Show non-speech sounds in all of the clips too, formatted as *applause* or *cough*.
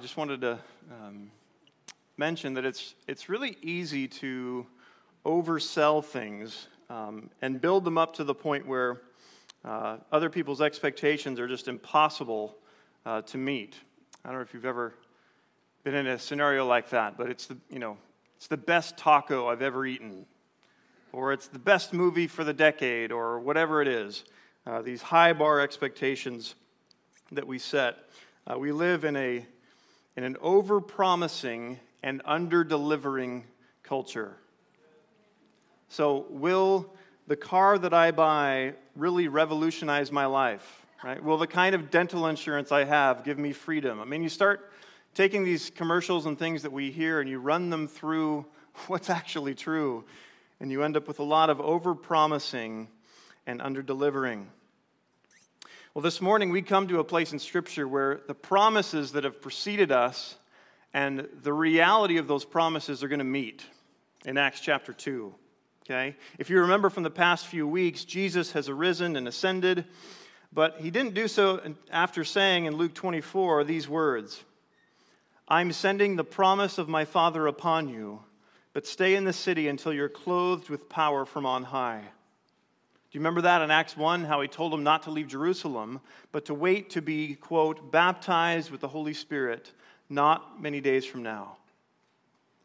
I just wanted to um, mention that it's, it's really easy to oversell things um, and build them up to the point where uh, other people's expectations are just impossible uh, to meet. I don't know if you've ever been in a scenario like that, but it's the, you know, it's the best taco I've ever eaten, or it's the best movie for the decade, or whatever it is. Uh, these high bar expectations that we set. Uh, we live in a in an over promising and under delivering culture. So, will the car that I buy really revolutionize my life? Right? Will the kind of dental insurance I have give me freedom? I mean, you start taking these commercials and things that we hear and you run them through *laughs* what's actually true, and you end up with a lot of over promising and under delivering. Well, this morning we come to a place in Scripture where the promises that have preceded us and the reality of those promises are going to meet in Acts chapter 2. Okay? If you remember from the past few weeks, Jesus has arisen and ascended, but he didn't do so after saying in Luke 24 these words I'm sending the promise of my Father upon you, but stay in the city until you're clothed with power from on high. Do you remember that in Acts 1, how he told them not to leave Jerusalem, but to wait to be, quote, baptized with the Holy Spirit not many days from now?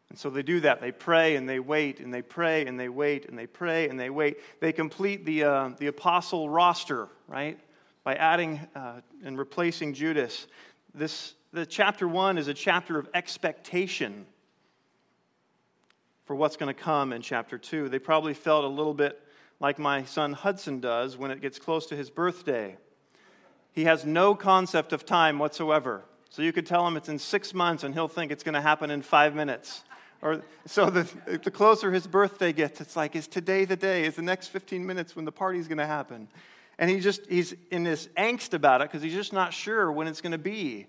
And so they do that. They pray and they wait and they pray and they wait and they pray and they wait. They complete the, uh, the apostle roster, right? By adding uh, and replacing Judas. This, the chapter one is a chapter of expectation for what's going to come in chapter two. They probably felt a little bit like my son Hudson does when it gets close to his birthday. He has no concept of time whatsoever. So you could tell him it's in six months and he'll think it's going to happen in five minutes. Or, so the, the closer his birthday gets, it's like, is today the day? Is the next 15 minutes when the party's going to happen? And he just, he's in this angst about it because he's just not sure when it's going to be.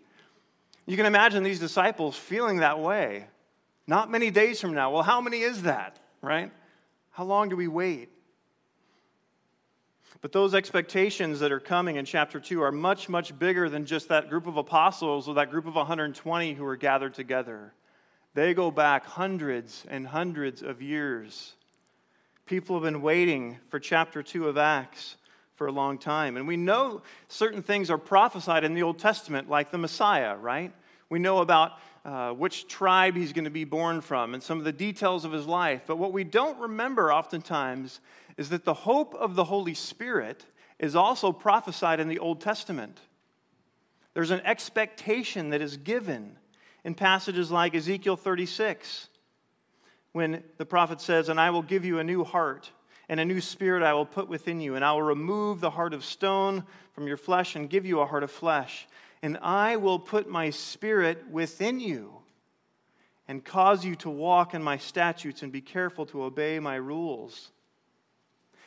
You can imagine these disciples feeling that way. Not many days from now. Well, how many is that, right? How long do we wait? But those expectations that are coming in chapter 2 are much, much bigger than just that group of apostles or that group of 120 who are gathered together. They go back hundreds and hundreds of years. People have been waiting for chapter 2 of Acts for a long time. And we know certain things are prophesied in the Old Testament, like the Messiah, right? We know about uh, which tribe he's going to be born from and some of the details of his life. But what we don't remember oftentimes is that the hope of the Holy Spirit is also prophesied in the Old Testament. There's an expectation that is given in passages like Ezekiel 36, when the prophet says, And I will give you a new heart, and a new spirit I will put within you, and I will remove the heart of stone from your flesh and give you a heart of flesh. And I will put my spirit within you and cause you to walk in my statutes and be careful to obey my rules.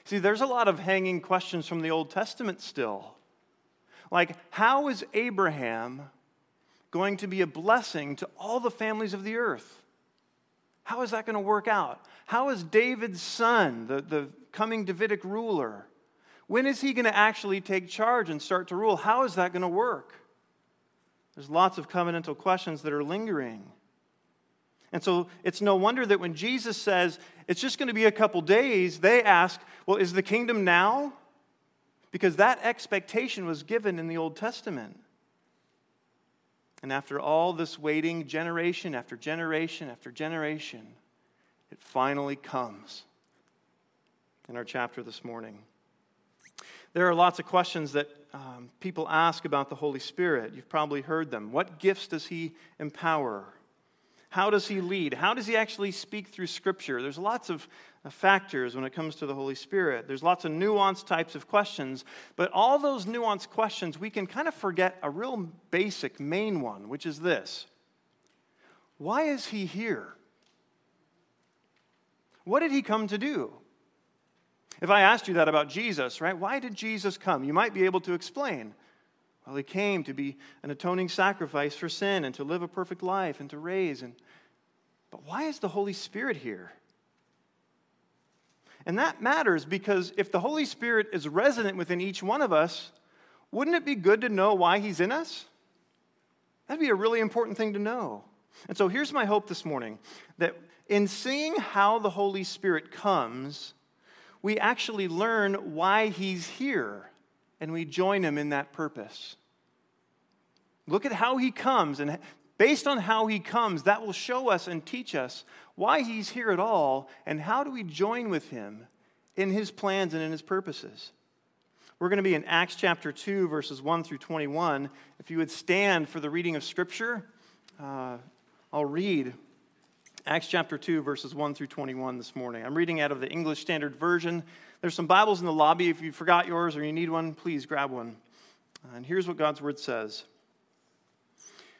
See, there's a lot of hanging questions from the Old Testament still. Like, how is Abraham going to be a blessing to all the families of the earth? How is that going to work out? How is David's son, the, the coming Davidic ruler, when is he going to actually take charge and start to rule? How is that going to work? There's lots of covenantal questions that are lingering. And so it's no wonder that when Jesus says it's just going to be a couple days, they ask, well, is the kingdom now? Because that expectation was given in the Old Testament. And after all this waiting, generation after generation after generation, it finally comes in our chapter this morning. There are lots of questions that um, people ask about the Holy Spirit. You've probably heard them. What gifts does He empower? How does he lead? How does he actually speak through Scripture? There's lots of uh, factors when it comes to the Holy Spirit. There's lots of nuanced types of questions, but all those nuanced questions, we can kind of forget a real basic, main one, which is this Why is he here? What did he come to do? If I asked you that about Jesus, right, why did Jesus come? You might be able to explain. He came to be an atoning sacrifice for sin and to live a perfect life and to raise. And, but why is the Holy Spirit here? And that matters because if the Holy Spirit is resident within each one of us, wouldn't it be good to know why he's in us? That'd be a really important thing to know. And so here's my hope this morning that in seeing how the Holy Spirit comes, we actually learn why he's here and we join him in that purpose. Look at how he comes, and based on how he comes, that will show us and teach us why he's here at all and how do we join with him in his plans and in his purposes. We're going to be in Acts chapter 2, verses 1 through 21. If you would stand for the reading of Scripture, uh, I'll read Acts chapter 2, verses 1 through 21 this morning. I'm reading out of the English Standard Version. There's some Bibles in the lobby. If you forgot yours or you need one, please grab one. And here's what God's Word says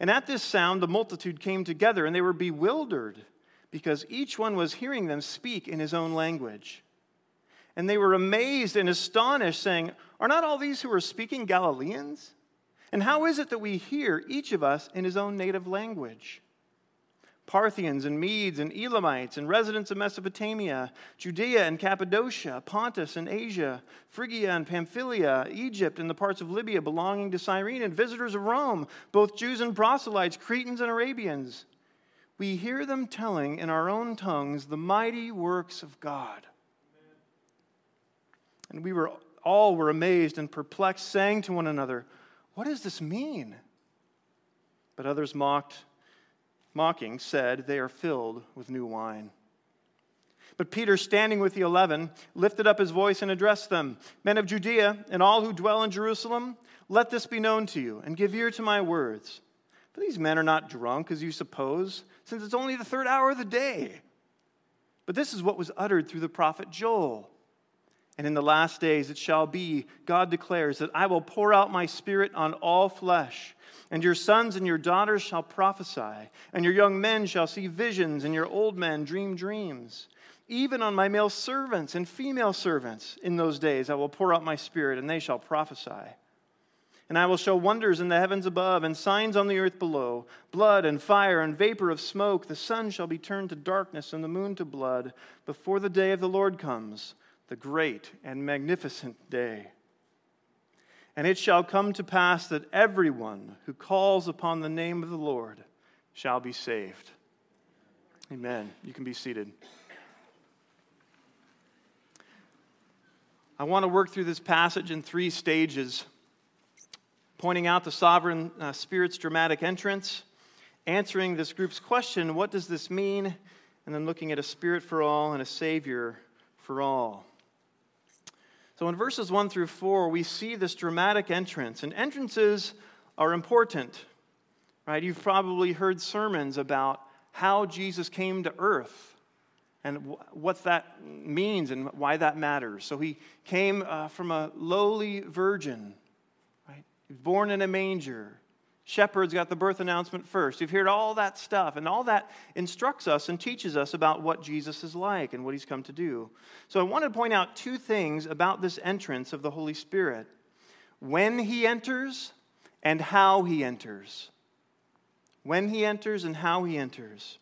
And at this sound, the multitude came together, and they were bewildered, because each one was hearing them speak in his own language. And they were amazed and astonished, saying, Are not all these who are speaking Galileans? And how is it that we hear each of us in his own native language? Parthians and Medes and Elamites and residents of Mesopotamia, Judea and Cappadocia, Pontus and Asia, Phrygia and Pamphylia, Egypt and the parts of Libya belonging to Cyrene, and visitors of Rome, both Jews and proselytes, Cretans and Arabians. We hear them telling in our own tongues the mighty works of God. And we were all were amazed and perplexed, saying to one another, What does this mean? But others mocked mocking, said, They are filled with new wine. But Peter, standing with the eleven, lifted up his voice and addressed them Men of Judea and all who dwell in Jerusalem, let this be known to you, and give ear to my words. For these men are not drunk, as you suppose, since it's only the third hour of the day. But this is what was uttered through the prophet Joel. And in the last days it shall be, God declares, that I will pour out my spirit on all flesh. And your sons and your daughters shall prophesy, and your young men shall see visions, and your old men dream dreams. Even on my male servants and female servants in those days I will pour out my spirit, and they shall prophesy. And I will show wonders in the heavens above and signs on the earth below blood and fire and vapor of smoke. The sun shall be turned to darkness and the moon to blood before the day of the Lord comes, the great and magnificent day. And it shall come to pass that everyone who calls upon the name of the Lord shall be saved. Amen. You can be seated. I want to work through this passage in three stages pointing out the sovereign uh, spirit's dramatic entrance, answering this group's question what does this mean? And then looking at a spirit for all and a savior for all. So in verses 1 through 4, we see this dramatic entrance, and entrances are important, right? You've probably heard sermons about how Jesus came to earth and what that means and why that matters. So he came uh, from a lowly virgin, right? Born in a manger. Shepherds got the birth announcement first. You've heard all that stuff, and all that instructs us and teaches us about what Jesus is like and what he's come to do. So I want to point out two things about this entrance of the Holy Spirit when he enters and how he enters. When he enters and how he enters.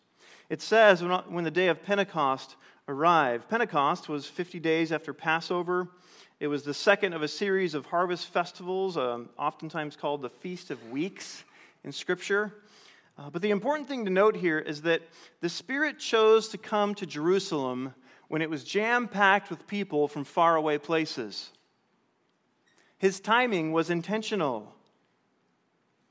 It says when the day of Pentecost arrived, Pentecost was 50 days after Passover. It was the second of a series of harvest festivals, um, oftentimes called the Feast of Weeks in Scripture. Uh, but the important thing to note here is that the Spirit chose to come to Jerusalem when it was jam packed with people from faraway places. His timing was intentional.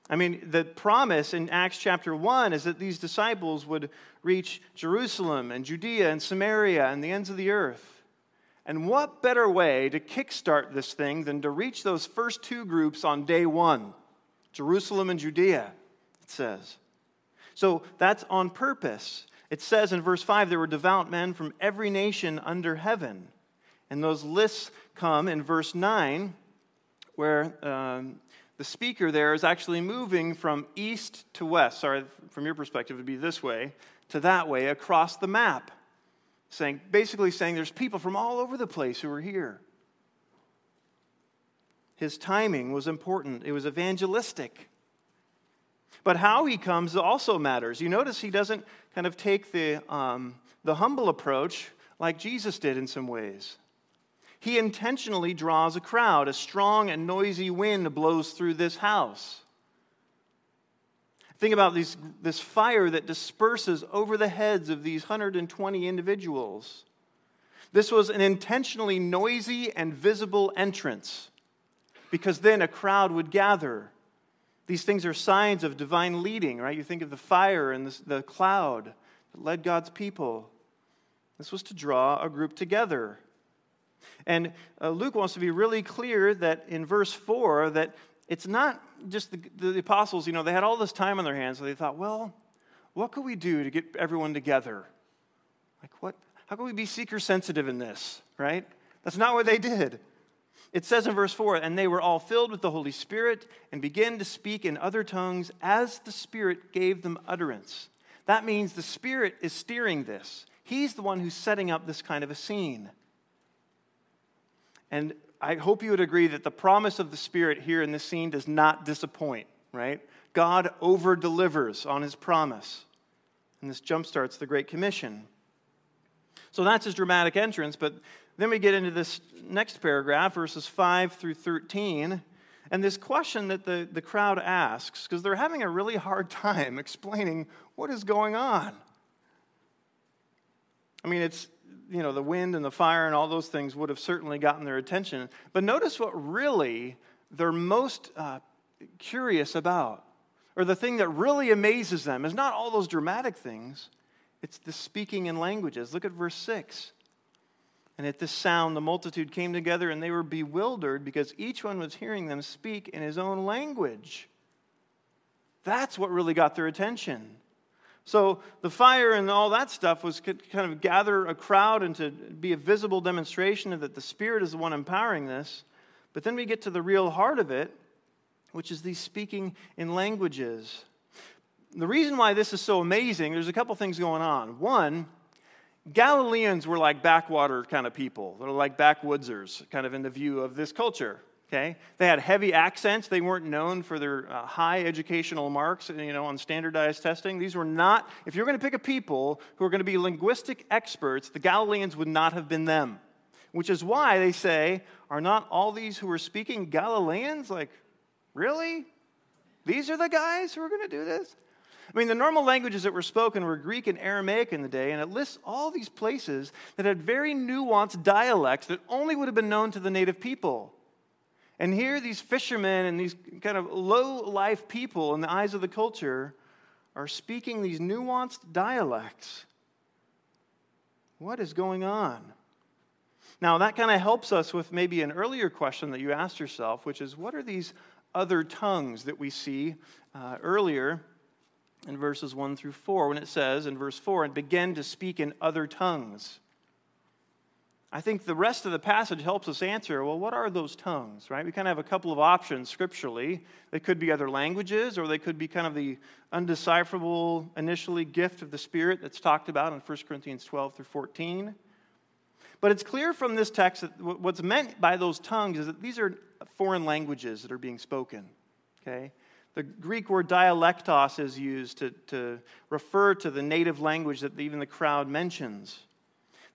I mean, the promise in Acts chapter 1 is that these disciples would reach Jerusalem and Judea and Samaria and the ends of the earth. And what better way to kickstart this thing than to reach those first two groups on day one Jerusalem and Judea, it says. So that's on purpose. It says in verse 5 there were devout men from every nation under heaven. And those lists come in verse 9, where um, the speaker there is actually moving from east to west. Sorry, from your perspective, it would be this way to that way across the map. Saying, basically saying there's people from all over the place who are here. His timing was important, it was evangelistic. But how he comes also matters. You notice he doesn't kind of take the, um, the humble approach like Jesus did in some ways. He intentionally draws a crowd. A strong and noisy wind blows through this house. Think about these, this fire that disperses over the heads of these 120 individuals. This was an intentionally noisy and visible entrance because then a crowd would gather. These things are signs of divine leading, right? You think of the fire and the, the cloud that led God's people. This was to draw a group together. And uh, Luke wants to be really clear that in verse 4 that it's not just the, the apostles, you know, they had all this time on their hands, so they thought, well, what could we do to get everyone together? Like, what? How can we be seeker sensitive in this, right? That's not what they did. It says in verse 4 and they were all filled with the Holy Spirit and began to speak in other tongues as the Spirit gave them utterance. That means the Spirit is steering this, He's the one who's setting up this kind of a scene. And I hope you would agree that the promise of the Spirit here in this scene does not disappoint, right? God over delivers on his promise. And this jumpstarts the Great Commission. So that's his dramatic entrance, but then we get into this next paragraph, verses 5 through 13, and this question that the, the crowd asks, because they're having a really hard *laughs* time explaining what is going on. I mean, it's, you know, the wind and the fire and all those things would have certainly gotten their attention. But notice what really they're most uh, curious about, or the thing that really amazes them, is not all those dramatic things, it's the speaking in languages. Look at verse 6. And at this sound, the multitude came together and they were bewildered because each one was hearing them speak in his own language. That's what really got their attention. So the fire and all that stuff was kind of gather a crowd and to be a visible demonstration that the Spirit is the one empowering this. But then we get to the real heart of it, which is these speaking in languages. The reason why this is so amazing, there's a couple things going on. One, Galileans were like backwater kind of people. They're like backwoodsers, kind of in the view of this culture. Okay? They had heavy accents. They weren't known for their uh, high educational marks, you know, on standardized testing. These were not, if you're going to pick a people who are going to be linguistic experts, the Galileans would not have been them. Which is why they say, are not all these who are speaking Galileans? Like, really? These are the guys who are going to do this? I mean, the normal languages that were spoken were Greek and Aramaic in the day, and it lists all these places that had very nuanced dialects that only would have been known to the native people. And here, these fishermen and these kind of low life people in the eyes of the culture are speaking these nuanced dialects. What is going on? Now, that kind of helps us with maybe an earlier question that you asked yourself, which is what are these other tongues that we see uh, earlier in verses 1 through 4 when it says in verse 4, and begin to speak in other tongues? I think the rest of the passage helps us answer well, what are those tongues, right? We kind of have a couple of options scripturally. They could be other languages, or they could be kind of the undecipherable, initially gift of the Spirit that's talked about in 1 Corinthians 12 through 14. But it's clear from this text that what's meant by those tongues is that these are foreign languages that are being spoken, okay? The Greek word dialectos is used to, to refer to the native language that even the crowd mentions.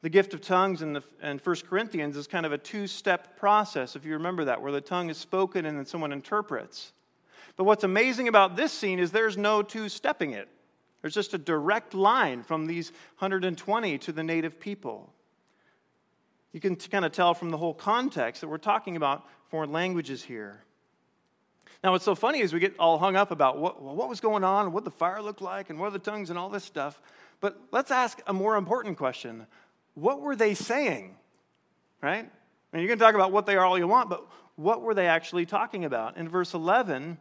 The gift of tongues in, the, in 1 Corinthians is kind of a two step process, if you remember that, where the tongue is spoken and then someone interprets. But what's amazing about this scene is there's no two stepping it. There's just a direct line from these 120 to the native people. You can kind of tell from the whole context that we're talking about foreign languages here. Now, what's so funny is we get all hung up about what, what was going on, what the fire looked like, and what are the tongues, and all this stuff. But let's ask a more important question what were they saying? Right? Mean, you can talk about what they are all you want, but what were they actually talking about? In verse 11,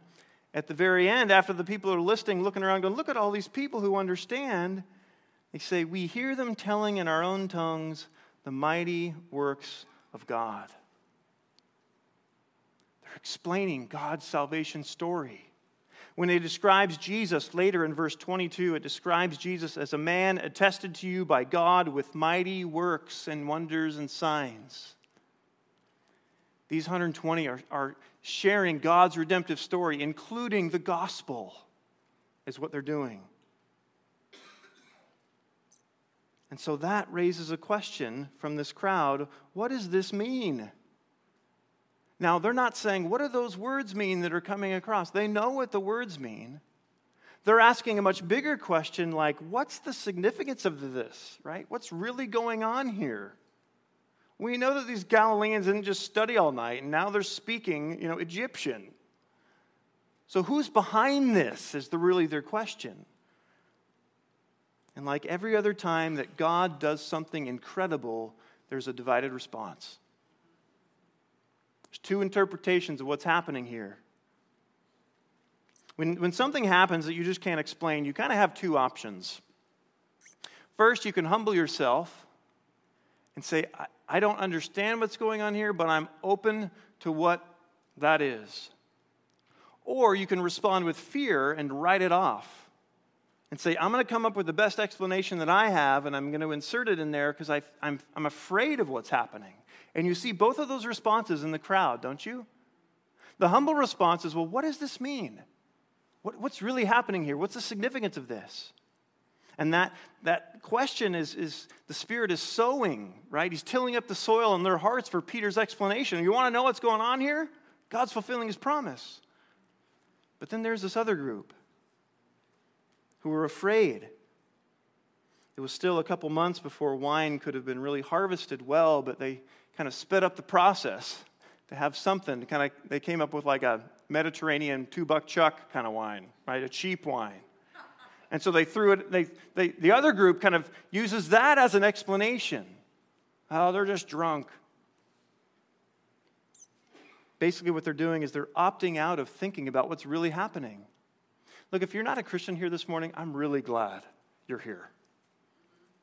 at the very end, after the people are listening, looking around, going, Look at all these people who understand, they say, We hear them telling in our own tongues the mighty works of God. They're explaining God's salvation story. When it describes Jesus later in verse 22, it describes Jesus as a man attested to you by God with mighty works and wonders and signs. These 120 are, are sharing God's redemptive story, including the gospel, is what they're doing. And so that raises a question from this crowd what does this mean? Now, they're not saying, what do those words mean that are coming across? They know what the words mean. They're asking a much bigger question like, what's the significance of this, right? What's really going on here? We know that these Galileans didn't just study all night, and now they're speaking, you know, Egyptian. So who's behind this is the, really their question. And like every other time that God does something incredible, there's a divided response. There's two interpretations of what's happening here. When, when something happens that you just can't explain, you kind of have two options. First, you can humble yourself and say, I, I don't understand what's going on here, but I'm open to what that is. Or you can respond with fear and write it off and say, I'm going to come up with the best explanation that I have, and I'm going to insert it in there because I'm, I'm afraid of what's happening. And you see both of those responses in the crowd, don't you? The humble response is, Well, what does this mean? What, what's really happening here? What's the significance of this? And that, that question is, is the Spirit is sowing, right? He's tilling up the soil in their hearts for Peter's explanation. You want to know what's going on here? God's fulfilling his promise. But then there's this other group who were afraid. It was still a couple months before wine could have been really harvested well, but they kind of sped up the process to have something. To kind of, they came up with like a Mediterranean two buck chuck kind of wine, right? A cheap wine. And so they threw it, they, they, the other group kind of uses that as an explanation. Oh, they're just drunk. Basically, what they're doing is they're opting out of thinking about what's really happening. Look, if you're not a Christian here this morning, I'm really glad you're here.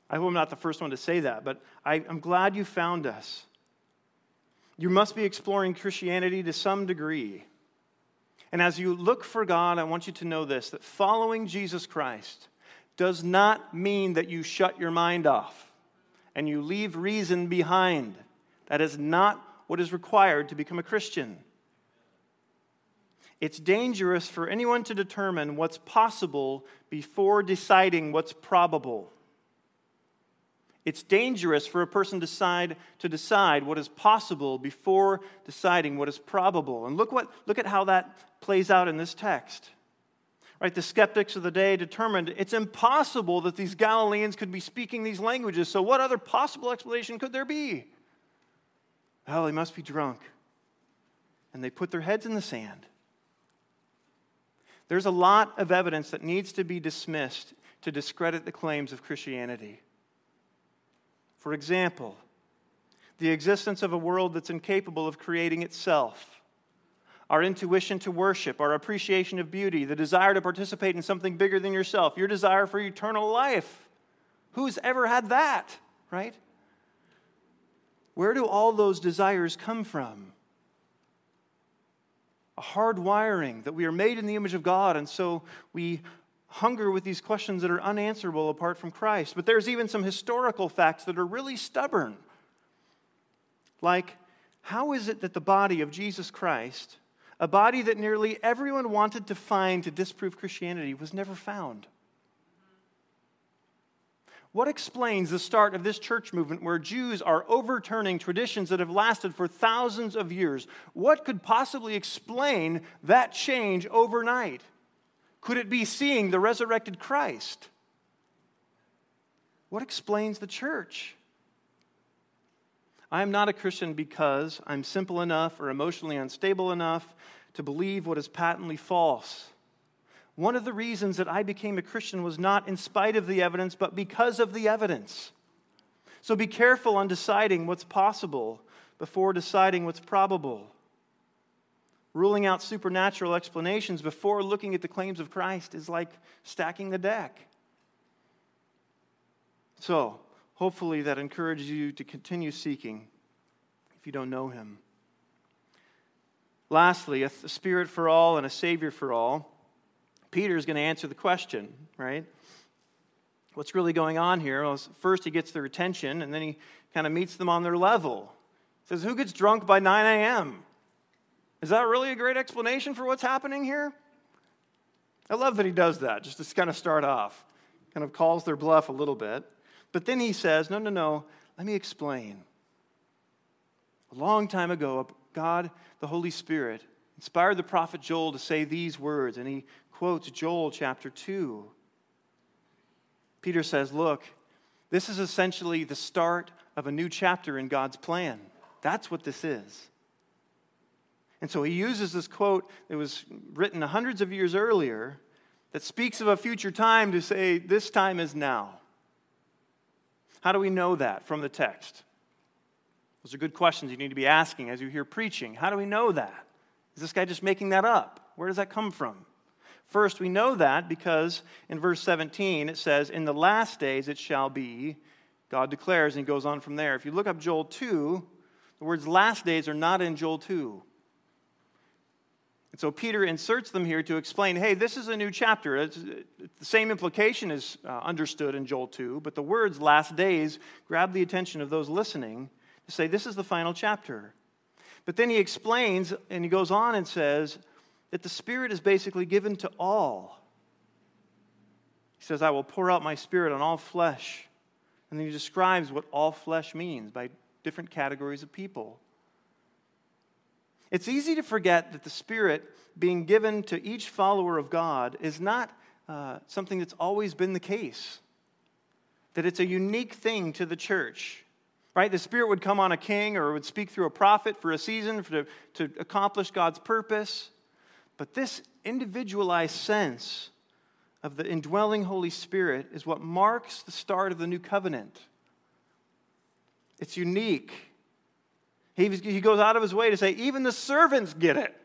I hope I'm not the first one to say that, but I, am glad you found us. You must be exploring Christianity to some degree. And as you look for God, I want you to know this that following Jesus Christ does not mean that you shut your mind off and you leave reason behind. That is not what is required to become a Christian. It's dangerous for anyone to determine what's possible before deciding what's probable. It's dangerous for a person decide, to decide what is possible before deciding what is probable. And look, what, look at how that plays out in this text. Right, the skeptics of the day determined it's impossible that these Galileans could be speaking these languages. So, what other possible explanation could there be? Well, they must be drunk. And they put their heads in the sand. There's a lot of evidence that needs to be dismissed to discredit the claims of Christianity. For example, the existence of a world that's incapable of creating itself, our intuition to worship, our appreciation of beauty, the desire to participate in something bigger than yourself, your desire for eternal life. Who's ever had that, right? Where do all those desires come from? a hard wiring that we are made in the image of God, and so we hunger with these questions that are unanswerable apart from Christ. But there's even some historical facts that are really stubborn. Like, how is it that the body of Jesus Christ, a body that nearly everyone wanted to find to disprove Christianity, was never found? What explains the start of this church movement where Jews are overturning traditions that have lasted for thousands of years? What could possibly explain that change overnight? Could it be seeing the resurrected Christ? What explains the church? I am not a Christian because I'm simple enough or emotionally unstable enough to believe what is patently false. One of the reasons that I became a Christian was not in spite of the evidence, but because of the evidence. So be careful on deciding what's possible before deciding what's probable. Ruling out supernatural explanations before looking at the claims of Christ is like stacking the deck. So, hopefully, that encourages you to continue seeking if you don't know Him. lastly, a spirit for all and a savior for all, Peter is going to answer the question, right? What's really going on here? Well, first, he gets their attention, and then he kind of meets them on their level. He says, Who gets drunk by 9 a.m.? Is that really a great explanation for what's happening here? I love that he does that, just to kind of start off, kind of calls their bluff a little bit. But then he says, No, no, no, let me explain. A long time ago, God, the Holy Spirit, inspired the prophet Joel to say these words, and he quotes Joel chapter 2. Peter says, Look, this is essentially the start of a new chapter in God's plan. That's what this is. And so he uses this quote that was written hundreds of years earlier that speaks of a future time to say, This time is now. How do we know that from the text? Those are good questions you need to be asking as you hear preaching. How do we know that? Is this guy just making that up? Where does that come from? First, we know that because in verse 17 it says, In the last days it shall be, God declares, and he goes on from there. If you look up Joel 2, the words last days are not in Joel 2. And so Peter inserts them here to explain hey, this is a new chapter. It's, the same implication is uh, understood in Joel 2, but the words last days grab the attention of those listening to say this is the final chapter. But then he explains and he goes on and says that the Spirit is basically given to all. He says, I will pour out my Spirit on all flesh. And then he describes what all flesh means by different categories of people. It's easy to forget that the Spirit being given to each follower of God is not uh, something that's always been the case, that it's a unique thing to the church. Right? The Spirit would come on a king or would speak through a prophet for a season for, to, to accomplish God's purpose. But this individualized sense of the indwelling Holy Spirit is what marks the start of the new covenant. It's unique. He, he goes out of his way to say, even the servants get it.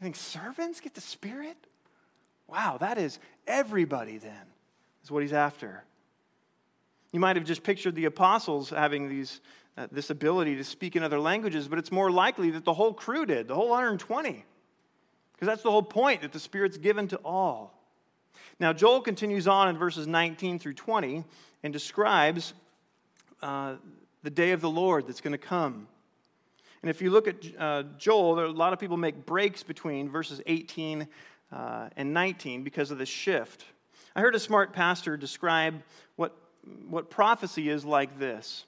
You think servants get the Spirit? Wow, that is everybody then, is what he's after. You might have just pictured the apostles having these, uh, this ability to speak in other languages, but it's more likely that the whole crew did, the whole 120. Because that's the whole point, that the Spirit's given to all. Now, Joel continues on in verses 19 through 20 and describes uh, the day of the Lord that's going to come. And if you look at uh, Joel, there, a lot of people make breaks between verses 18 uh, and 19 because of this shift. I heard a smart pastor describe what, what prophecy is like this.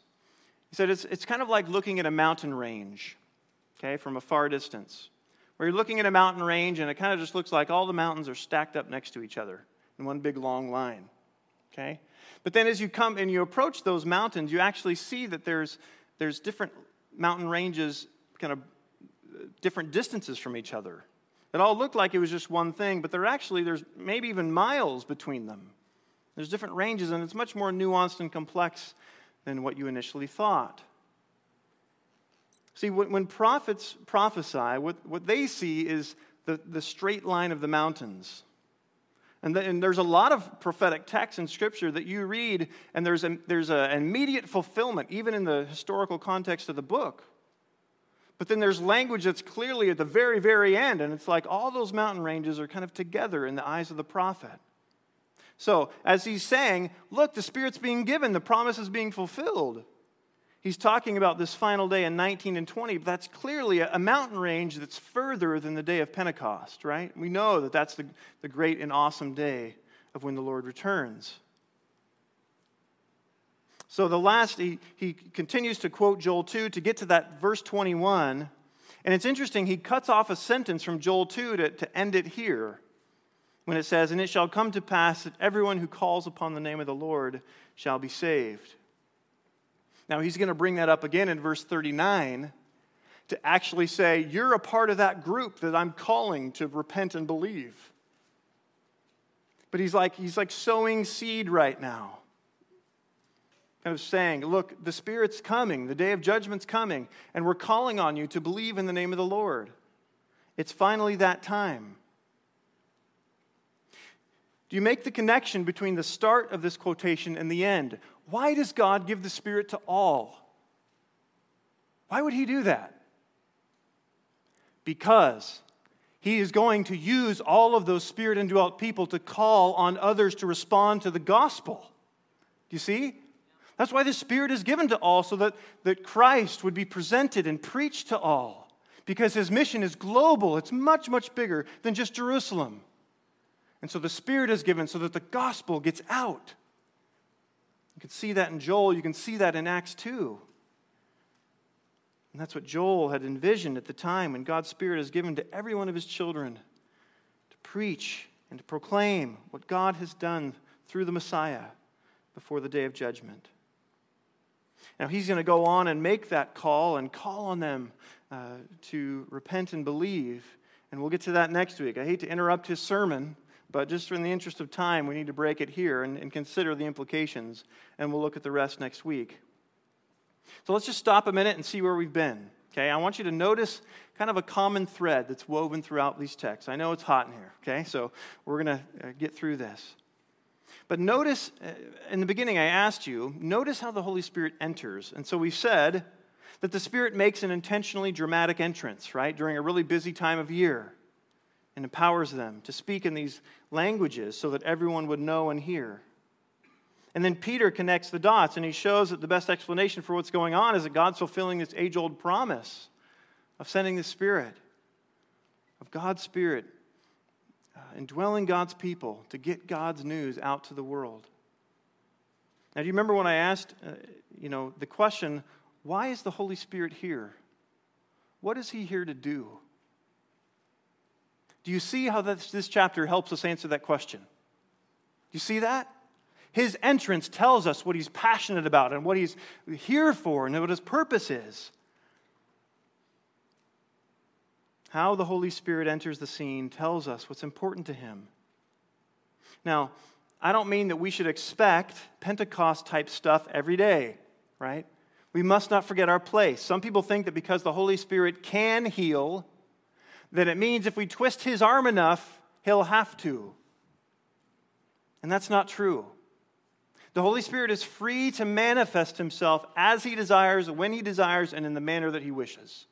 He said it's, it's kind of like looking at a mountain range, okay, from a far distance. Where you're looking at a mountain range and it kind of just looks like all the mountains are stacked up next to each other in one big long line, okay? But then as you come and you approach those mountains, you actually see that there's, there's different mountain ranges kind of different distances from each other. It all looked like it was just one thing, but there actually there's maybe even miles between them. There's different ranges, and it's much more nuanced and complex than what you initially thought. See, when prophets prophesy, what, what they see is the, the straight line of the mountains. And, the, and, there's a lot of prophetic texts in Scripture that you read, and there's, a, there's a, an immediate fulfillment, even in the historical context of the book. But then there's language that's clearly at the very, very end, and it's like all those mountain ranges are kind of together in the eyes of the prophet. So, as he's saying, look, the Spirit's being given, the promise is being fulfilled. He's talking about this final day in 19 and 20, but that's clearly a, mountain range that's further than the day of Pentecost, right? We know that that's the, the great and awesome day of when the Lord returns. So the last, he, he continues to quote Joel 2 to get to that verse 21. And it's interesting, he cuts off a sentence from Joel 2 to, to end it here when it says, And it shall come to pass that everyone who calls upon the name of the Lord shall be saved. Now he's going to bring that up again in verse 39 to actually say, You're a part of that group that I'm calling to repent and believe. But he's like, he's like sowing seed right now kind of saying, Look, the Spirit's coming, the day of judgment's coming, and we're calling on you to believe in the name of the Lord. It's finally that time. Do you make the connection between the start of this quotation and the end? Why does God give the Spirit to all? Why would He do that? because he is going to use all of those spirit indwelt people to call on others to respond to the gospel. Do you see? That's why the Spirit is given to all, so that, that Christ would be presented and preached to all. Because his mission is global, it's much, much bigger than just Jerusalem. And so the Spirit is given so that the gospel gets out. You can see that in Joel, you can see that in Acts 2. And that's what Joel had envisioned at the time when God's Spirit is given to every one of his children to preach and to proclaim what God has done through the Messiah before the day of judgment. Now, he's going to go on and make that call and call on them uh, to repent and believe. And we'll get to that next week. I hate to interrupt his sermon, but just in the interest of time, we need to break it here and, and consider the implications. And we'll look at the rest next week. So let's just stop a minute and see where we've been. Okay, I want you to notice kind of a common thread that's woven throughout these texts. I know it's hot in here, okay? So we're going to uh, get through this. But notice, uh, in the beginning, I asked you, notice how the Holy Spirit enters. And so we said that the Spirit makes an intentionally dramatic entrance, right, during a really busy time of year and empowers them to speak in these languages so that everyone would know and hear. And then Peter connects the dots and he shows that the best explanation for what's going on is that God's fulfilling this age old promise of sending the Spirit, of God's Spirit, uh, indwelling God's people to get God's news out to the world. Now, do you remember when I asked, uh, you know, the question, why is the Holy Spirit here? What is he here to do? Do you see how this, this chapter helps us answer that question? Do you see that? His entrance tells us what he's passionate about and what he's here for and what his purpose is. How the Holy Spirit enters the scene tells us what's important to him. Now, I don't mean that we should expect Pentecost type stuff every day, right? We must not forget our place. Some people think that because the Holy Spirit can heal, that it means if we twist his arm enough, he'll have to. And that's not true. The Holy Spirit is free to manifest himself as he desires, when he desires, and in the manner that he wishes.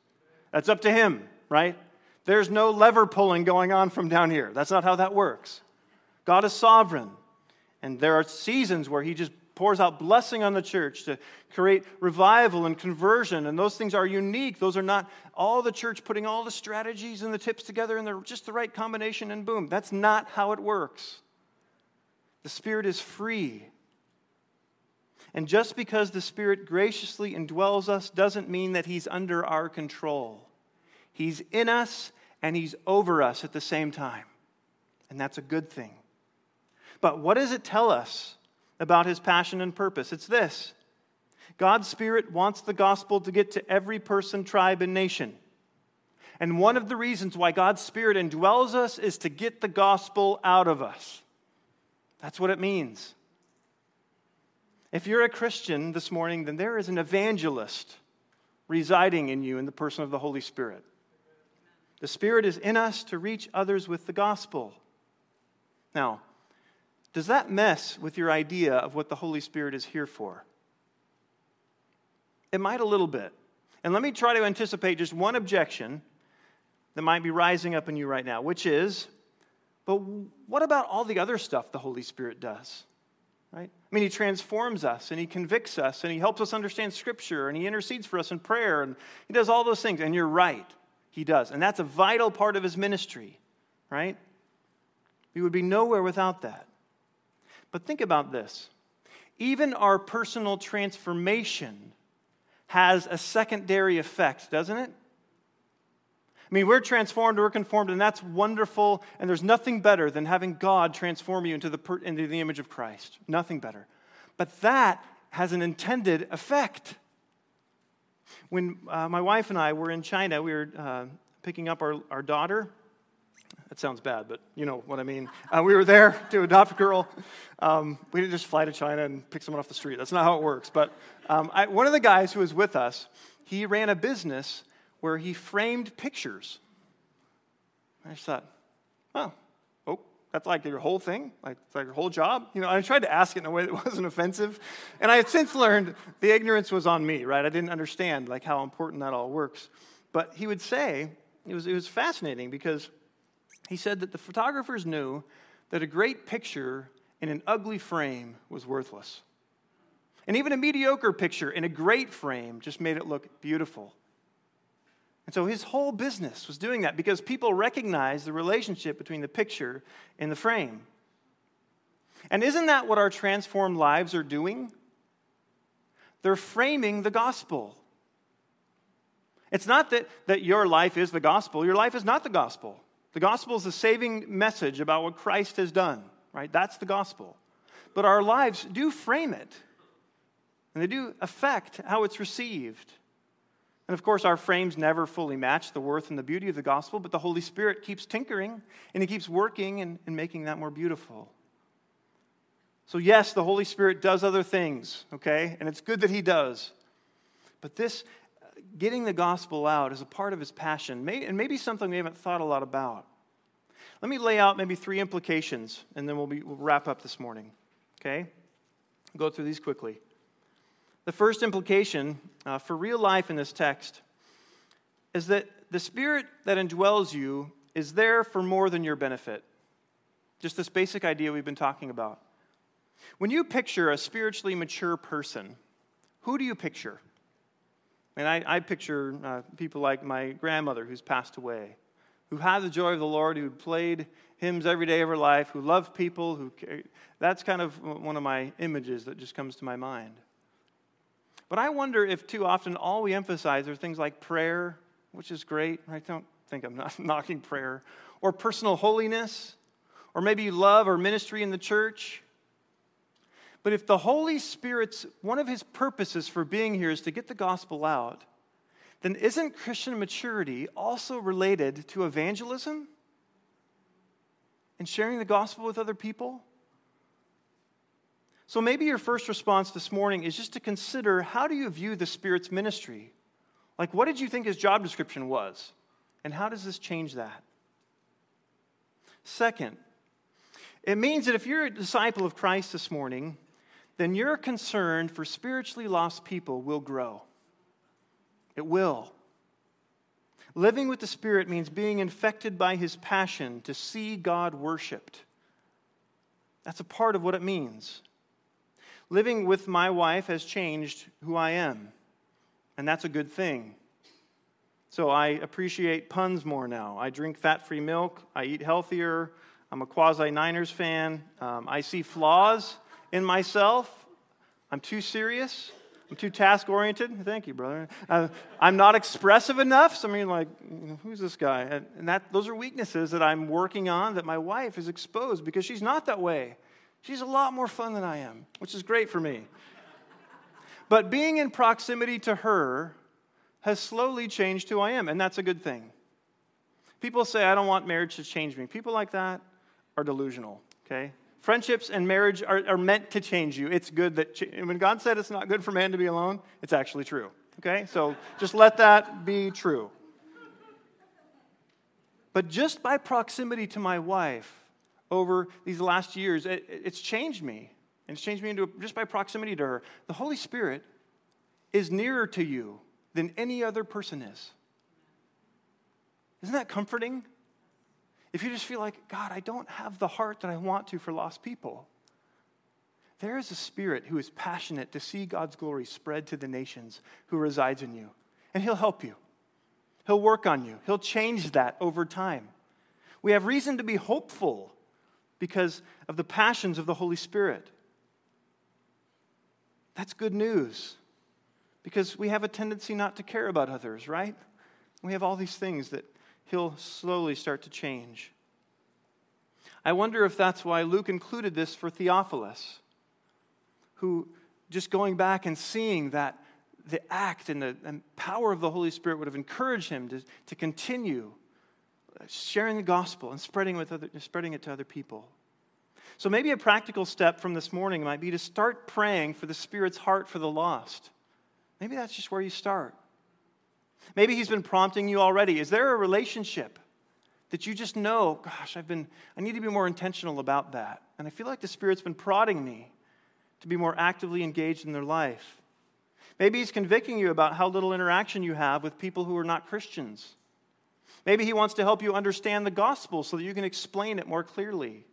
That's up to him, right? There's no lever pulling going on from down here. That's not how that works. God is sovereign. And there are seasons where he just pours out blessing on the church to create revival and conversion. And those things are unique. Those are not all the church putting all the strategies and the tips together and they're just the right combination and boom. That's not how it works. The Spirit is free and just because the Spirit graciously indwells us doesn't mean that He's under our control. He's in us and He's over us at the same time. And that's a good thing. But what does it tell us about His passion and purpose? It's this God's Spirit wants the gospel to get to every person, tribe, and nation. And one of the reasons why God's Spirit indwells us is to get the gospel out of us. That's what it means. If you're a Christian this morning, then there is an evangelist residing in you in the person of the Holy Spirit. The Spirit is in us to reach others with the gospel. Now, does that mess with your idea of what the Holy Spirit is here for? It might a little bit. And let me try to anticipate just one objection that might be rising up in you right now, which is, but what about all the other stuff the Holy Spirit does? right? I mean, he transforms us and he convicts us and he helps us understand Scripture and he intercedes for us in prayer and he does all those things. And you're right, he does. And that's a vital part of his ministry, right? We would be nowhere without that. But think about this even our personal transformation has a secondary effect, doesn't it? I mean, we're transformed, we're conformed, and that's wonderful. And there's nothing better than having God transform you into the, into the image of Christ. Nothing better. But that has an intended effect. When uh, my wife and I were in China, we were uh, picking up our, our daughter. That sounds bad, but you know what I mean. Uh, we were there to adopt a girl. Um, we didn't just fly to China and pick someone off the street. That's not how it works. But um, I, one of the guys who was with us, he ran a business where he framed pictures. I just thought, oh, oh, that's like your whole thing? Like, it's like your whole job? You know, I tried to ask it in a way that *laughs* wasn't offensive. And I have since learned the ignorance was on me, right? I didn't understand like how important that all works. But he would say, it was, it was fascinating because he said that the photographers knew that a great picture in an ugly frame was worthless. And even a mediocre picture in a great frame just made it look beautiful. And so his whole business was doing that because people recognized the relationship between the picture and the frame. And isn't that what our transformed lives are doing? They're framing the gospel. It's not that, that your life is the gospel, your life is not the gospel. The gospel is a saving message about what Christ has done, right? That's the gospel. But our lives do frame it, and they do affect how it's received. And of course, our frames never fully match the worth and the beauty of the gospel, but the Holy Spirit keeps tinkering and He keeps working and, and making that more beautiful. So, yes, the Holy Spirit does other things, okay? And it's good that He does. But this getting the gospel out is a part of his passion, and maybe something we haven't thought a lot about. Let me lay out maybe three implications, and then we'll, be, we'll wrap up this morning. Okay? Go through these quickly. The first implication uh, for real life in this text is that the Spirit that indwells you is there for more than your benefit. Just this basic idea we've been talking about. When you picture a spiritually mature person, who do you picture? And I, I picture uh, people like my grandmother who's passed away, who had the joy of the Lord, who played hymns every day of her life, who loved people. Who, cared. that's kind of one of my images that just comes to my mind. But I wonder if too often all we emphasize are things like prayer, which is great. I don't think I'm not *laughs* knocking prayer, or personal holiness, or maybe love or ministry in the church. But if the Holy Spirit's one of his purposes for being here is to get the gospel out, then isn't Christian maturity also related to evangelism and sharing the gospel with other people? So maybe your first response this morning is just to consider how do you view the Spirit's ministry? Like, what did you think his job description was? And how does this change that? Second, it means that if you're a disciple of Christ this morning, then your concern for spiritually lost people will grow. It will. Living with the Spirit means being infected by His passion to see God worshiped. That's a part of what it means. Living with my wife has changed who I am, and that's a good thing. So I appreciate puns more now. I drink fat free milk, I eat healthier, I'm a quasi Niners fan, um, I see flaws in myself. I'm too serious. I'm too task oriented. Thank you, brother. Uh, I'm not expressive enough. Some of you are like, who's this guy? And, and that, those are weaknesses that I'm working on that my wife is exposed because she's not that way. She's a lot more fun than I am, which is great for me. But being in proximity to her has slowly changed who I am, and that's a good thing. People say, I don't want marriage to change me. People like that are delusional, okay? Friendships and marriage are, are meant to change you. It's good that, ch- when God said it's not good for man to be alone, it's actually true. Okay? So just let that be true. But just by proximity to my wife over these last years, it, it's changed me. And it's changed me into just by proximity to her. The Holy Spirit is nearer to you than any other person is. Isn't that comforting? If you just feel like, God, I don't have the heart that I want to for lost people, there is a spirit who is passionate to see God's glory spread to the nations who resides in you. And he'll help you. He'll work on you. He'll change that over time. We have reason to be hopeful because of the passions of the Holy Spirit. That's good news because we have a tendency not to care about others, right? We have all these things that he'll slowly start to change. I wonder if that's why Luke included this for Theophilus, who just going back and seeing that the act and the and power of the Holy Spirit would have encouraged him to, to continue sharing the gospel and spreading, with other, spreading it to other people. So maybe a practical step from this morning might be to start praying for the Spirit's heart for the lost. Maybe that's just where you start. Maybe He's been prompting you already. Is there a relationship that you just know, gosh, I've been, I need to be more intentional about that? And I feel like the Spirit's been prodding me to be more actively engaged in their life. Maybe He's convicting you about how little interaction you have with people who are not Christians. Maybe He wants to help you understand the gospel so that you can explain it more clearly.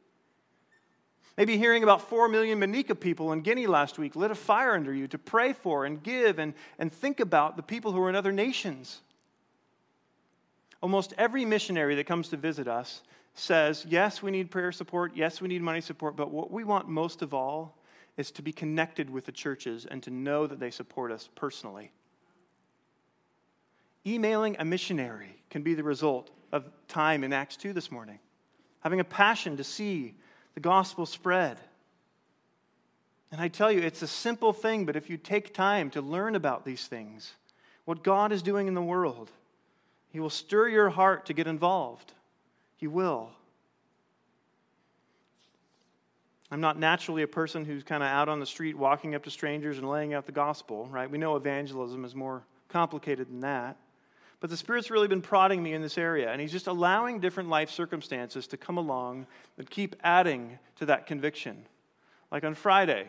Maybe hearing about 4 million Maninka people in Guinea last week lit a fire under you to pray for and give and, and think about the people who are in other nations. Almost every missionary that comes to visit us says, yes, we need prayer support, yes, we need money support, but what we want most of all is to be connected with the churches and to know that they support us personally. Emailing a missionary can be the result of time in Acts 2 this morning. Having a passion to see the gospel spread. And I tell you, it's a simple thing, but if you take time to learn about these things, what God is doing in the world, He will stir your heart to get involved. He will. I'm not naturally a person who's kind of out on the street walking up to strangers and laying out the gospel, right? We know evangelism is more complicated than that. But the Spirit's really been prodding me in this area, and He's just allowing different life circumstances to come along that keep adding to that conviction. Like on Friday,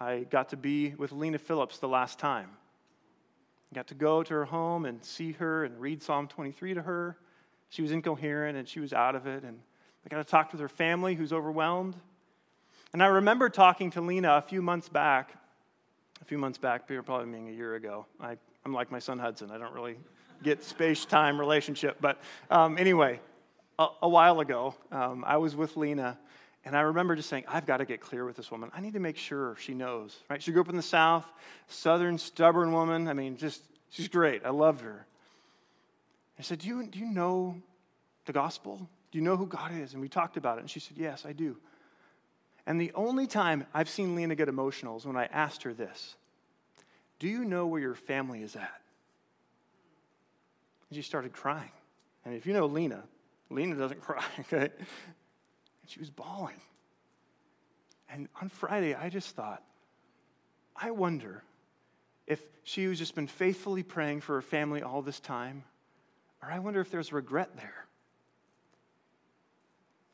I got to be with Lena Phillips the last time. I got to go to her home and see her and read Psalm 23 to her. She was incoherent and she was out of it. And I got to talk with her family who's overwhelmed. And I remember talking to Lena a few months back, a few months back, probably being a year ago. I, I'm like my son Hudson. I don't really get space time relationship. But um, anyway, a, a, while ago, um, I was with Lena, and I remember just saying, I've got to get clear with this woman. I need to make sure she knows, right? She grew up in the South, Southern, stubborn woman. I mean, just, she's great. I loved her. I said, do you, do you know the gospel? Do you know who God is? And we talked about it. And she said, Yes, I do. And the only time I've seen Lena get emotional is when I asked her this Do you know where your family is at? And she started crying. And if you know Lena, Lena doesn't *laughs* cry, okay? And she was bawling. And on Friday, I just thought, I wonder if she was just been faithfully praying for her family all this time, or I wonder if there's regret there.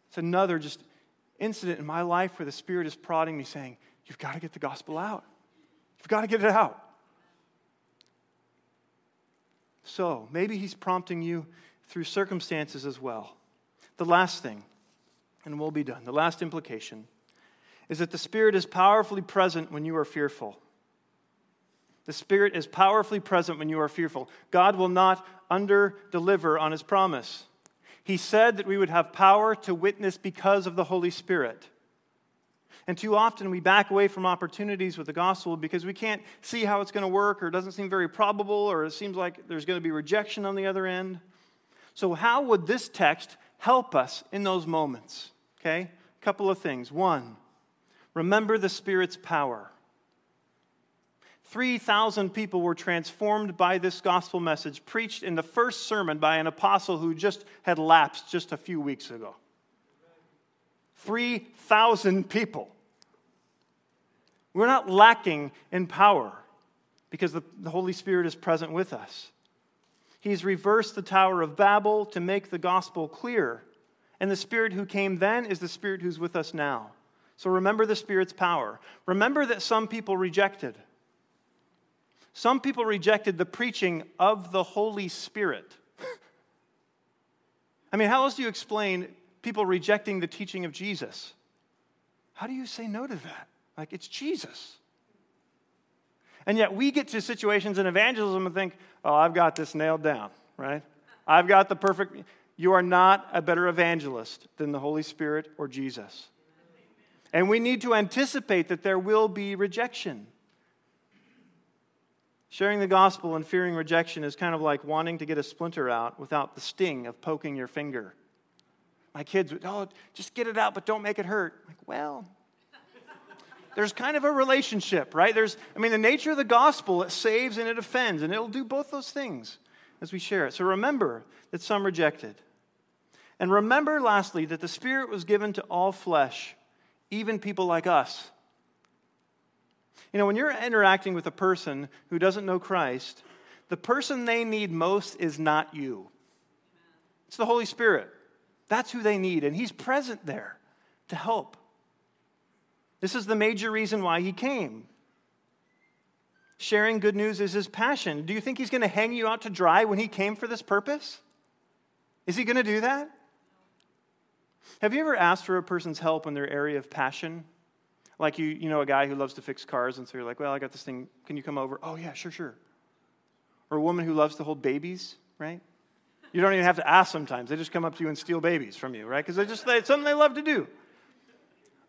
It's another just incident in my life where the Spirit is prodding me, saying, You've got to get the gospel out. You've got to get it out. So maybe he's prompting you through circumstances as well. The last thing, and we'll be done, the last implication is that the Spirit is powerfully present when you are fearful. The Spirit is powerfully present when you are fearful. God will not under deliver on his promise. He said that we would have power to witness because of the Holy Spirit. And too often we back away from opportunities with the gospel because we can't see how it's going to work or it doesn't seem very probable or it seems like there's going to be rejection on the other end. So, how would this text help us in those moments? Okay? A couple of things. One, remember the Spirit's power. 3,000 people were transformed by this gospel message preached in the first sermon by an apostle who just had lapsed just a few weeks ago. 3,000 people. We're not lacking in power because the, the Holy Spirit is present with us. He's reversed the Tower of Babel to make the gospel clear. And the Spirit who came then is the Spirit who's with us now. So remember the Spirit's power. Remember that some people rejected. Some people rejected the preaching of the Holy Spirit. *laughs* I mean, how else do you explain people rejecting the teaching of Jesus? How do you say no to that? Like, it's Jesus. And yet we get to situations in evangelism and think, oh, I've got this nailed down, right? I've got the perfect. You are not a better evangelist than the Holy Spirit or Jesus. And we need to anticipate that there will be rejection. Sharing the gospel and fearing rejection is kind of like wanting to get a splinter out without the sting of poking your finger. My kids would, oh, just get it out, but don't make it hurt. I'm like, well, there's kind of a relationship, right? There's, I mean, the nature of the gospel, it saves and it offends, and it'll do both those things as we share it. So remember that some rejected. And remember, lastly, that the Spirit was given to all flesh, even people like us. You know, when you're interacting with a person who doesn't know Christ, the person they need most is not you, it's the Holy Spirit. That's who they need, and He's present there to help. This is the major reason why he came. Sharing good news is his passion. Do you think he's going to hang you out to dry when he came for this purpose? Is he going to do that? Have you ever asked for a person's help in their area of passion? Like you, you know, a guy who loves to fix cars, and so you're like, well, I got this thing. Can you come over? Oh, yeah, sure, sure. Or a woman who loves to hold babies, right? You don't even have to ask sometimes. They just come up to you and steal babies from you, right? Because they just, it's something they love to do.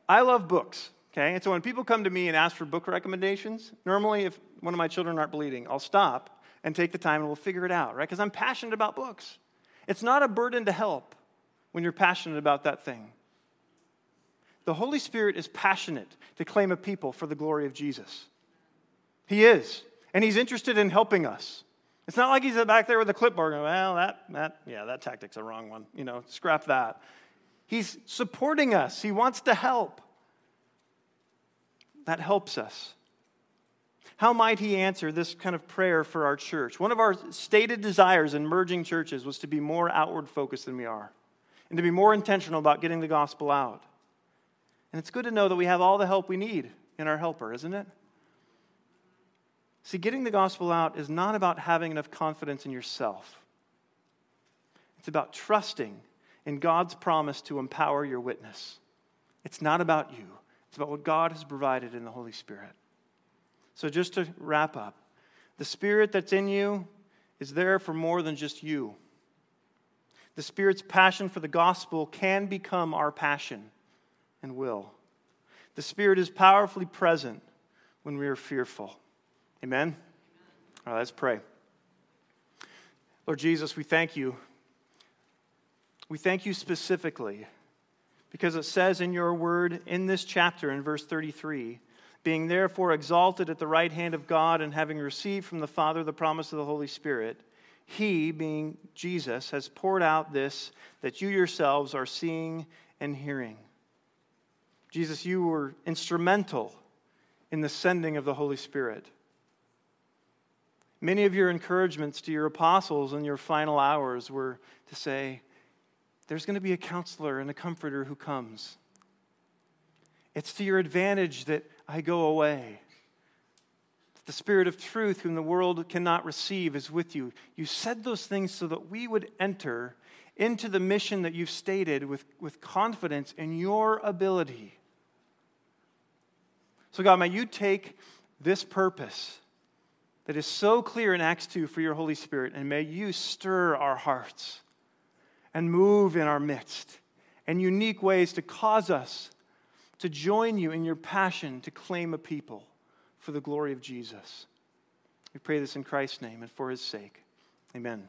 I love books, okay? And so when people come to me and ask for book recommendations, normally if one of my children aren't bleeding, I'll stop and take the time and we'll figure it out, right? Because I'm passionate about books. It's not a burden to help when you're passionate about that thing. The Holy Spirit is passionate to claim a people for the glory of Jesus. He is. And He's interested in helping us. It's not like He's back there with a clipboard going, well, that, that, yeah, that tactic's a wrong one. You know, scrap that. He's supporting us, He wants to help. That helps us. How might he answer this kind of prayer for our church? One of our stated desires in merging churches was to be more outward focused than we are and to be more intentional about getting the gospel out. And it's good to know that we have all the help we need in our helper, isn't it? See, getting the gospel out is not about having enough confidence in yourself. It's about trusting in God's promise to empower your witness. It's not about you, it's about what God has provided in the Holy Spirit. So, just to wrap up, the Spirit that's in you is there for more than just you. The Spirit's passion for the gospel can become our passion and will. The Spirit is powerfully present when we are fearful. Amen? All right, let's pray. Lord Jesus, we thank you. We thank you specifically because it says in your word in this chapter, in verse 33, being therefore exalted at the right hand of God and having received from the Father the promise of the Holy Spirit, he, being Jesus, has poured out this that you yourselves are seeing and hearing. Jesus, you were instrumental in the sending of the Holy Spirit. Many of your encouragements to your apostles in your final hours were to say, There's going to be a counselor and a comforter who comes. It's to your advantage that I go away. The Spirit of truth, whom the world cannot receive, is with you. You said those things so that we would enter into the mission that you've stated with, with confidence in your ability. So, God, may you take this purpose that is so clear in Acts 2 for your Holy Spirit, and may you stir our hearts and move in our midst in unique ways to cause us to join you in your passion to claim a people for the glory of Jesus. We pray this in Christ's name and for his sake. Amen.